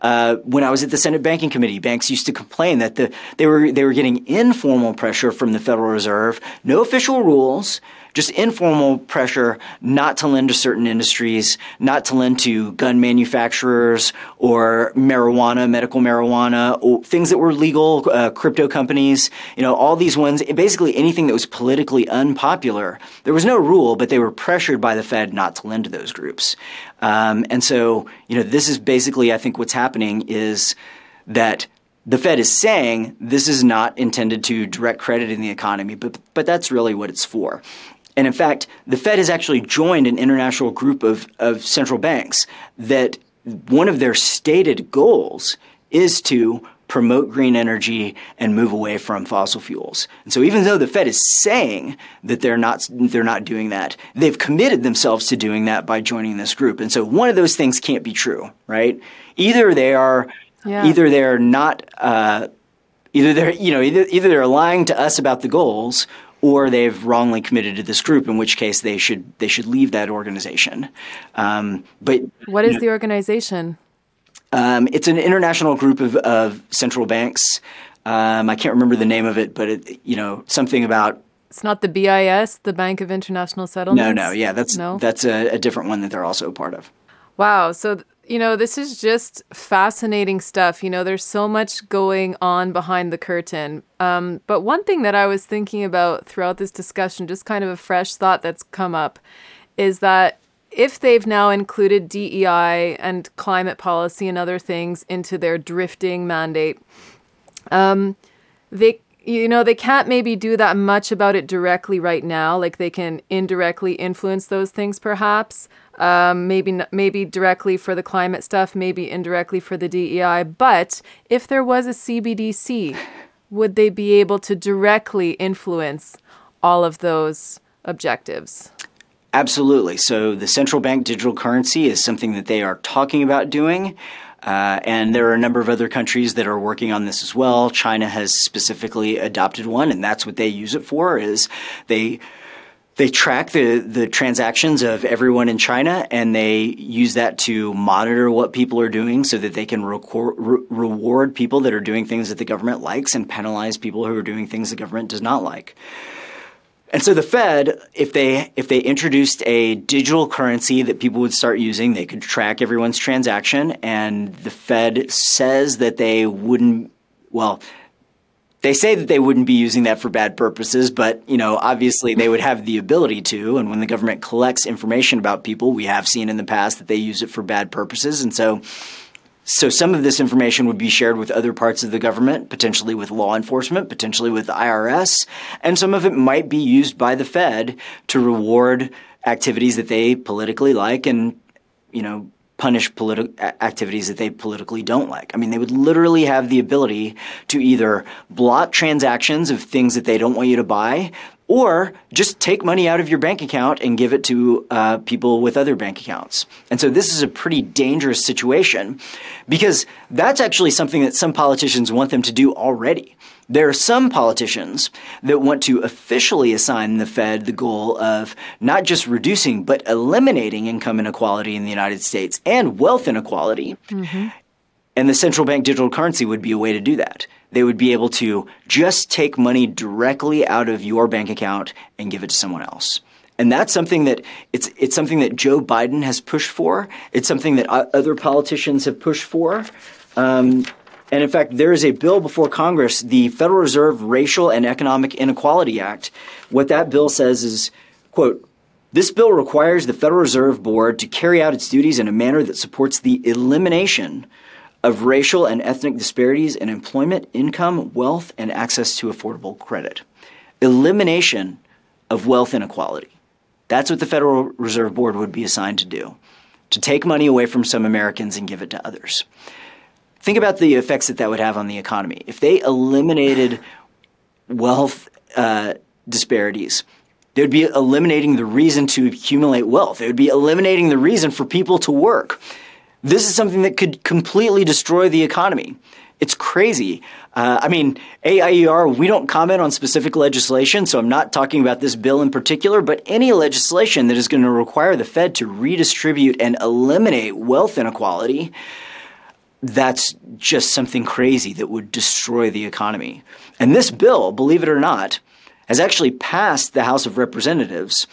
Uh, when I was at the Senate Banking Committee, banks used to complain that the, they were they were getting informal pressure from the Federal Reserve, no official rules just informal pressure not to lend to certain industries, not to lend to gun manufacturers or marijuana, medical marijuana, things that were legal, uh, crypto companies, you know, all these ones, basically anything that was politically unpopular. There was no rule, but they were pressured by the Fed not to lend to those groups. Um, and so, you know, this is basically, I think, what's happening is that the Fed is saying this is not intended to direct credit in the economy, but but that's really what it's for. And in fact, the Fed has actually joined an international group of, of central banks that one of their stated goals is to promote green energy and move away from fossil fuels. And so even though the Fed is saying that they're not they're not doing that, they've committed themselves to doing that by joining this group. And so one of those things can't be true, right? Either they are yeah. either they're not uh, either they're you know either, either they're lying to us about the goals or they've wrongly committed to this group, in which case they should they should leave that organization. Um, but what is the organization? Um, it's an international group of, of central banks. Um, I can't remember the name of it, but it, you know something about. It's not the BIS, the Bank of International Settlements. No, no, yeah, that's no? that's a, a different one that they're also a part of. Wow. So you know, this is just fascinating stuff. You know, there's so much going on behind the curtain. Um, but one thing that I was thinking about throughout this discussion, just kind of a fresh thought that's come up, is that if they've now included DEI and climate policy and other things into their drifting mandate, um, they you know they can't maybe do that much about it directly right now like they can indirectly influence those things perhaps um, maybe maybe directly for the climate stuff, maybe indirectly for the DEI. But if there was a CBDC, would they be able to directly influence all of those objectives? Absolutely. So the central bank digital currency is something that they are talking about doing. Uh, and there are a number of other countries that are working on this as well. China has specifically adopted one, and that's what they use it for. Is they they track the, the transactions of everyone in China and they use that to monitor what people are doing so that they can record, re- reward people that are doing things that the government likes and penalize people who are doing things the government does not like. And so the Fed, if they if they introduced a digital currency that people would start using, they could track everyone's transaction and the Fed says that they wouldn't well, they say that they wouldn't be using that for bad purposes, but you know, obviously they would have the ability to. And when the government collects information about people, we have seen in the past that they use it for bad purposes. And so, so some of this information would be shared with other parts of the government, potentially with law enforcement, potentially with the IRS, and some of it might be used by the Fed to reward activities that they politically like and you know punish politi- activities that they politically don't like. I mean, they would literally have the ability to either block transactions of things that they don't want you to buy, or just take money out of your bank account and give it to uh, people with other bank accounts. And so this is a pretty dangerous situation because that's actually something that some politicians want them to do already. There are some politicians that want to officially assign the Fed the goal of not just reducing, but eliminating income inequality in the United States and wealth inequality. Mm-hmm. And the central bank digital currency would be a way to do that. They would be able to just take money directly out of your bank account and give it to someone else. And that's something that it's it's something that Joe Biden has pushed for. It's something that other politicians have pushed for. Um, and in fact, there is a bill before Congress, the Federal Reserve Racial and Economic Inequality Act. What that bill says is, quote, this bill requires the Federal Reserve Board to carry out its duties in a manner that supports the elimination of racial and ethnic disparities in employment, income, wealth, and access to affordable credit. Elimination of wealth inequality. That's what the Federal Reserve Board would be assigned to do to take money away from some Americans and give it to others. Think about the effects that that would have on the economy. If they eliminated wealth uh, disparities, they would be eliminating the reason to accumulate wealth. They would be eliminating the reason for people to work. This is something that could completely destroy the economy. it's crazy. Uh, I mean, AIER, we don't comment on specific legislation, so I'm not talking about this bill in particular, but any legislation that is going to require the Fed to redistribute and eliminate wealth inequality, that's just something crazy that would destroy the economy. And this bill, believe it or not, has actually passed the House of Representatives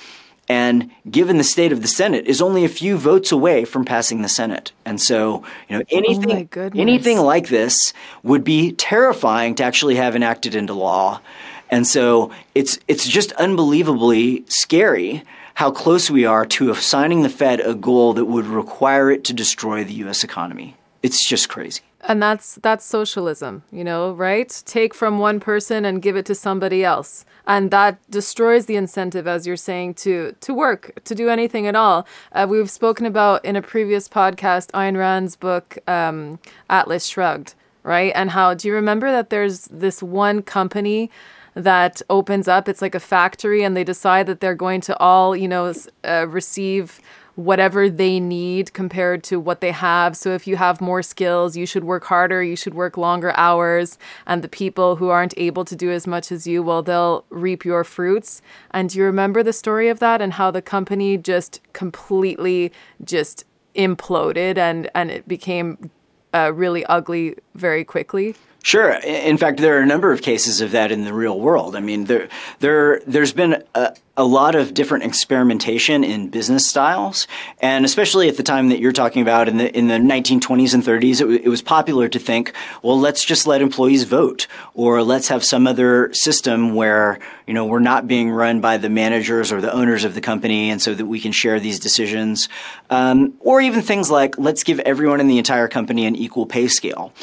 and given the state of the Senate, is only a few votes away from passing the Senate. And so, you know, oh anything oh anything like this would be terrifying to actually have enacted into law. And so it's it's just unbelievably scary how close we are to assigning the Fed a goal that would require it to destroy the US economy. It's just crazy. And that's that's socialism, you know, right? Take from one person and give it to somebody else. And that destroys the incentive, as you're saying, to to work, to do anything at all. Uh, we've spoken about in a previous podcast Ayn Rand's book um, Atlas Shrugged, right? And how do you remember that there's this one company that opens up? It's like a factory, and they decide that they're going to all, you know, uh, receive whatever they need compared to what they have. So if you have more skills, you should work harder, you should work longer hours. And the people who aren't able to do as much as you, well, they'll reap your fruits. And do you remember the story of that and how the company just completely just imploded and, and it became uh, really ugly very quickly? Sure. In fact, there are a number of cases of that in the real world. I mean, there, there, there's been a, a lot of different experimentation in business styles, and especially at the time that you're talking about in the in the 1920s and 30s, it, w- it was popular to think, well, let's just let employees vote, or let's have some other system where you know we're not being run by the managers or the owners of the company, and so that we can share these decisions, um, or even things like let's give everyone in the entire company an equal pay scale.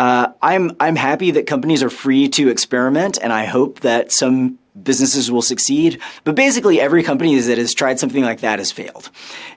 Uh, I'm I'm happy that companies are free to experiment, and I hope that some businesses will succeed. But basically, every company that has tried something like that has failed,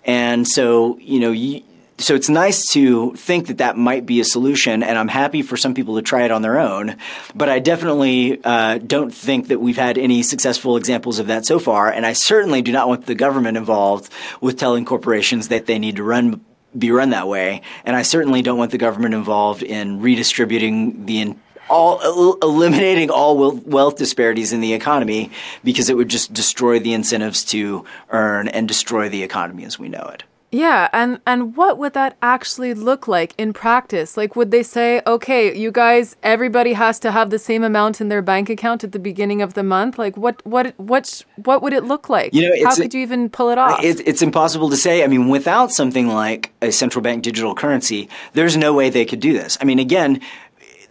and so you know. You, so it's nice to think that that might be a solution, and I'm happy for some people to try it on their own. But I definitely uh, don't think that we've had any successful examples of that so far, and I certainly do not want the government involved with telling corporations that they need to run be run that way. And I certainly don't want the government involved in redistributing the all eliminating all wealth disparities in the economy because it would just destroy the incentives to earn and destroy the economy as we know it. Yeah, and and what would that actually look like in practice? Like would they say, "Okay, you guys, everybody has to have the same amount in their bank account at the beginning of the month?" Like what what what what would it look like? You know, How could you even pull it off? It, it's impossible to say. I mean, without something like a central bank digital currency, there's no way they could do this. I mean, again,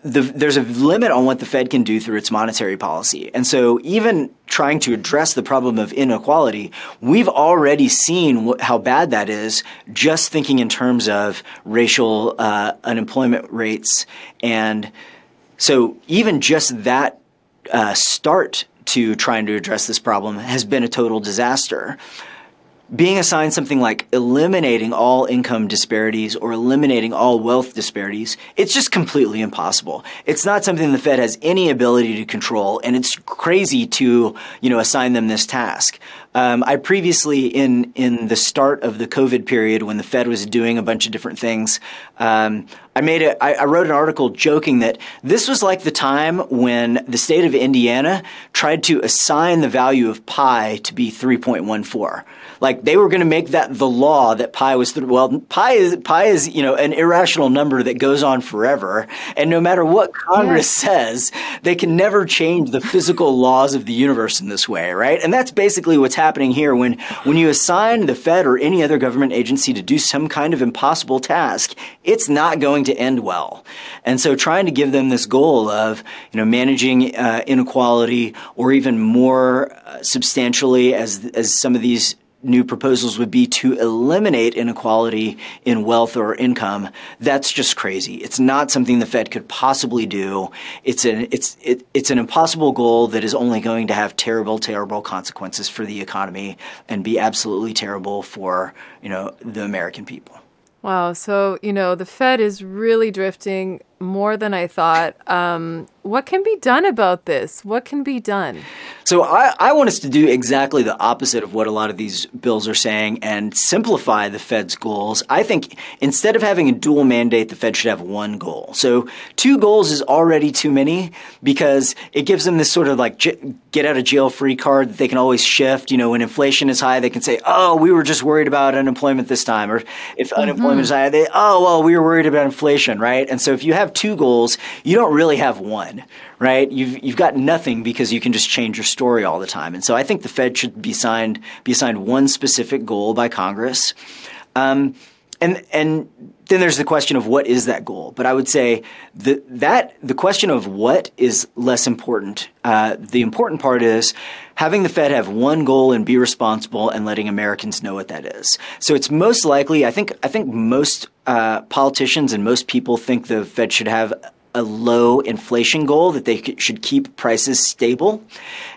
the, there's a limit on what the Fed can do through its monetary policy. And so even trying to address the problem of inequality, we've already seen wh- how bad that is just thinking in terms of racial uh, unemployment rates. And so even just that uh, start to trying to address this problem has been a total disaster being assigned something like eliminating all income disparities or eliminating all wealth disparities, it's just completely impossible. It's not something the Fed has any ability to control, and it's crazy to, you know, assign them this task. Um, I previously, in in the start of the COVID period, when the Fed was doing a bunch of different things, um, I made a, I, I wrote an article joking that this was like the time when the state of Indiana tried to assign the value of pi to be three point one four. Like they were going to make that the law that pi was th- well pi is pi is you know an irrational number that goes on forever, and no matter what Congress says, they can never change the physical laws of the universe in this way, right? And that's basically what's happening here when when you assign the Fed or any other government agency to do some kind of impossible task, it's not going to end well. And so trying to give them this goal of you know managing uh, inequality or even more uh, substantially as as some of these new proposals would be to eliminate inequality in wealth or income. That's just crazy. It's not something the Fed could possibly do. It's an it's it, it's an impossible goal that is only going to have terrible, terrible consequences for the economy and be absolutely terrible for you know the American people. Wow. So, you know, the Fed is really drifting more than I thought. Um, what can be done about this? What can be done? So I, I, want us to do exactly the opposite of what a lot of these bills are saying and simplify the Fed's goals. I think instead of having a dual mandate, the Fed should have one goal. So two goals is already too many because it gives them this sort of like get out of jail free card that they can always shift. You know, when inflation is high, they can say, "Oh, we were just worried about unemployment this time," or if mm-hmm. unemployment is high, they, "Oh, well, we were worried about inflation," right? And so if you have two goals, you don't really have one right? You've you've got nothing because you can just change your story all the time. And so I think the Fed should be signed be assigned one specific goal by Congress. Um, and and then there's the question of what is that goal. But I would say that that the question of what is less important. Uh, the important part is having the Fed have one goal and be responsible and letting Americans know what that is. So it's most likely. I think I think most uh, politicians and most people think the Fed should have a low inflation goal that they should keep prices stable.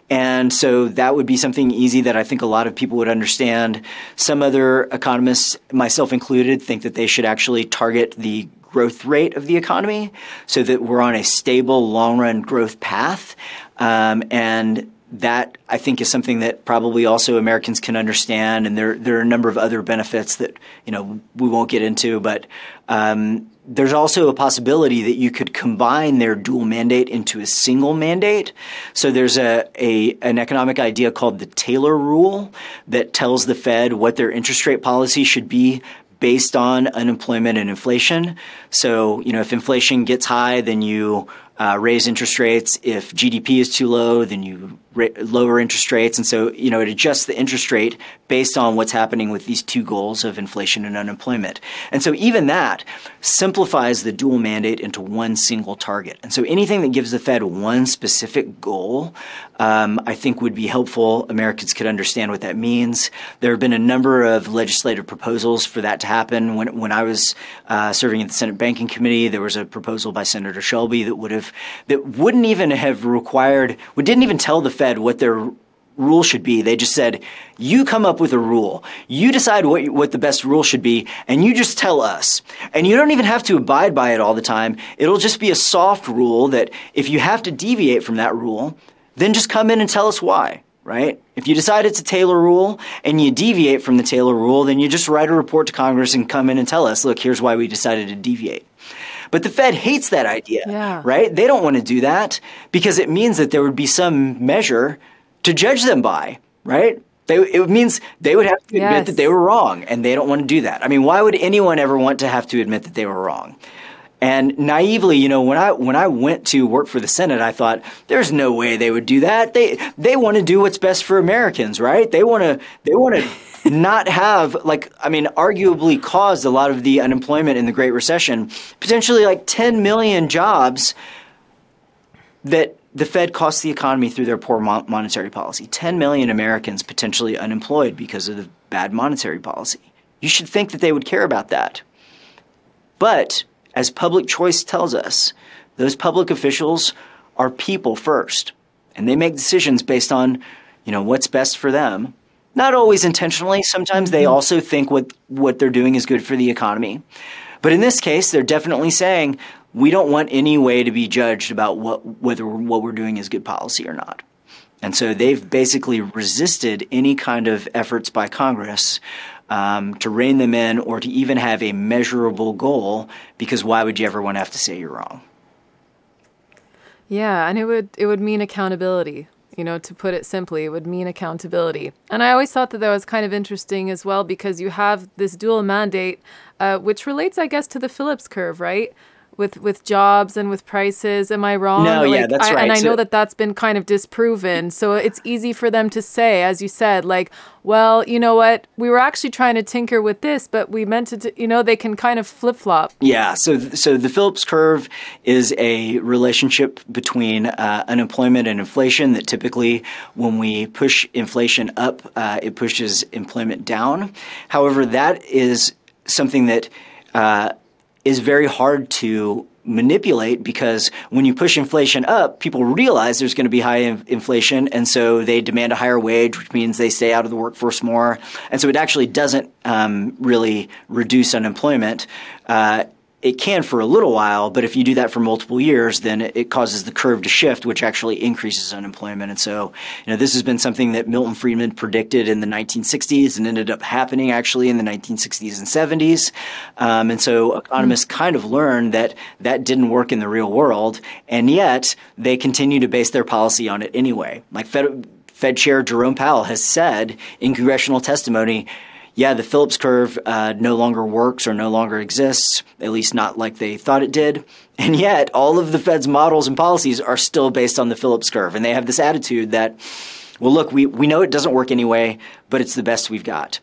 And so that would be something easy that I think a lot of people would understand. Some other economists, myself included, think that they should actually target the growth rate of the economy so that we're on a stable long run growth path. Um, and that I think is something that probably also Americans can understand, and there there are a number of other benefits that you know we won't get into, but um, there's also a possibility that you could combine their dual mandate into a single mandate. So there's a, a an economic idea called the Taylor rule that tells the Fed what their interest rate policy should be based on unemployment and inflation. So, you know, if inflation gets high, then you uh, raise interest rates. If GDP is too low, then you lower interest rates. And so, you know, it adjusts the interest rate based on what's happening with these two goals of inflation and unemployment. And so, even that simplifies the dual mandate into one single target. And so, anything that gives the Fed one specific goal, um, I think would be helpful. Americans could understand what that means. There have been a number of legislative proposals for that to happen. When, when I was uh, serving in the Senate Banking Committee, there was a proposal by Senator Shelby that would have that wouldn't even have required, didn't even tell the Fed what their rule should be. They just said, you come up with a rule. You decide what, what the best rule should be, and you just tell us. And you don't even have to abide by it all the time. It'll just be a soft rule that if you have to deviate from that rule, then just come in and tell us why, right? If you decide it's a Taylor rule and you deviate from the Taylor rule, then you just write a report to Congress and come in and tell us, look, here's why we decided to deviate. But the Fed hates that idea, yeah. right? They don't want to do that because it means that there would be some measure to judge them by, right? They, it means they would have to admit yes. that they were wrong, and they don't want to do that. I mean, why would anyone ever want to have to admit that they were wrong? And naively, you know, when I when I went to work for the Senate, I thought there's no way they would do that. They they want to do what's best for Americans, right? They want to they want to not have like I mean arguably caused a lot of the unemployment in the Great Recession, potentially like 10 million jobs that the Fed cost the economy through their poor monetary policy. 10 million Americans potentially unemployed because of the bad monetary policy. You should think that they would care about that. But as public choice tells us, those public officials are people first, and they make decisions based on, you know, what's best for them not always intentionally. Sometimes they mm-hmm. also think what, what they're doing is good for the economy. But in this case, they're definitely saying we don't want any way to be judged about what, whether what we're doing is good policy or not. And so they've basically resisted any kind of efforts by Congress um, to rein them in or to even have a measurable goal because why would you ever want to have to say you're wrong? Yeah, and it would it would mean accountability you know, to put it simply, it would mean accountability. And I always thought that that was kind of interesting as well because you have this dual mandate, uh, which relates, I guess, to the Phillips curve, right? With with jobs and with prices. Am I wrong? No, like, yeah, that's I, right. And I so, know that that's been kind of disproven. So it's easy for them to say, as you said, like, well, you know what, we were actually trying to tinker with this, but we meant to, you know, they can kind of flip flop. Yeah. So so the Phillips curve is a relationship between uh, unemployment and inflation. That typically, when we push inflation up, uh, it pushes employment down. However, that is something that uh, is very hard to manipulate because when you push inflation up, people realize there's going to be high inflation, and so they demand a higher wage, which means they stay out of the workforce more. And so it actually doesn't um, really reduce unemployment. Uh, it can for a little while, but if you do that for multiple years, then it, causes the curve to shift, which actually increases unemployment. And so, you know, this has been something that Milton Friedman predicted in the 1960s and ended up happening actually in the 1960s and 70s. Um, and so, economists mm-hmm. kind of learned that that didn't work in the real world, and yet they continue to base their policy on it anyway. Like Fed, Fed Chair Jerome Powell has said in congressional testimony yeah, the Phillips curve uh, no longer works or no longer exists, at least not like they thought it did. And yet, all of the Fed's models and policies are still based on the Phillips curve. And they have this attitude that, well, look, we, we know it doesn't work anyway, but it's the best we've got.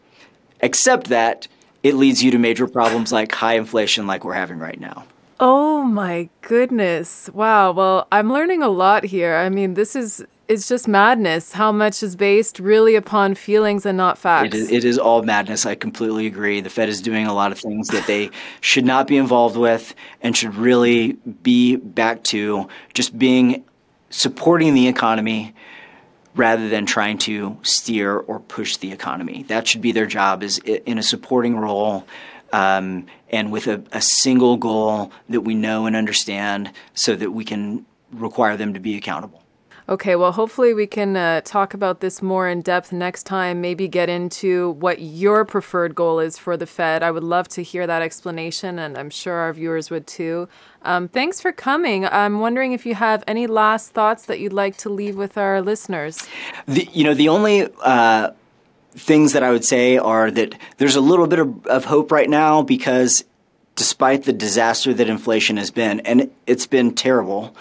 Except that it leads you to major problems like high inflation, like we're having right now. Oh my goodness. Wow. Well, I'm learning a lot here. I mean, this is it's just madness how much is based really upon feelings and not facts. It is, it is all madness. I completely agree. The Fed is doing a lot of things that they should not be involved with and should really be back to just being supporting the economy rather than trying to steer or push the economy. That should be their job is in a supporting role um, and with a, a single goal that we know and understand so that we can require them to be accountable. Okay, well, hopefully we can uh, talk about this more in depth next time. Maybe get into what your preferred goal is for the Fed. I would love to hear that explanation, and I'm sure our viewers would too. Um, thanks for coming. I'm wondering if you have any last thoughts that you'd like to leave with our listeners. The, you know, the only. Uh, things that I would say are that there's a little bit of, of hope right now because despite the disaster that inflation has been, and it's been terrible,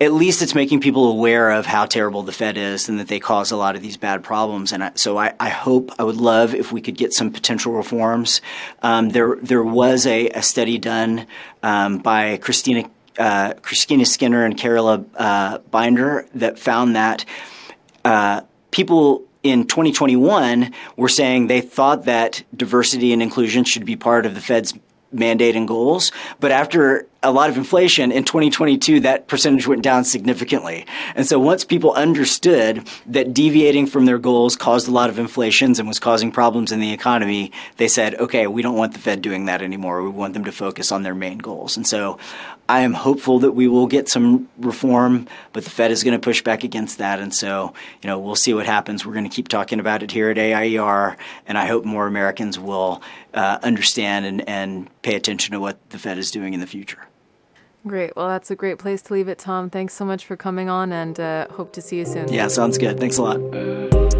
at least it's making people aware of how terrible the Fed is and that they cause a lot of these bad problems. And I, so I, I, hope, I would love if we could get some potential reforms. Um, there, there was a, a study done um, by Christina, uh, Christina Skinner and Carola uh, Binder that found that uh, people in 2021 were saying they thought that diversity and inclusion should be part of the Fed's mandate and goals. But after a lot of inflation in 2022, that percentage went down significantly. And so once people understood that deviating from their goals caused a lot of inflations and was causing problems in the economy, they said, okay, we don't want the Fed doing that anymore. We want them to focus on their main goals. And so I am hopeful that we will get some reform, but the Fed is going to push back against that. And so, you know, we'll see what happens. We're going to keep talking about it here at AIER, and I hope more Americans will uh, understand and, and pay attention to what the Fed is doing in the future. Great. Well, that's a great place to leave it, Tom. Thanks so much for coming on and uh, hope to see you soon. Yeah, sounds good. Thanks a lot.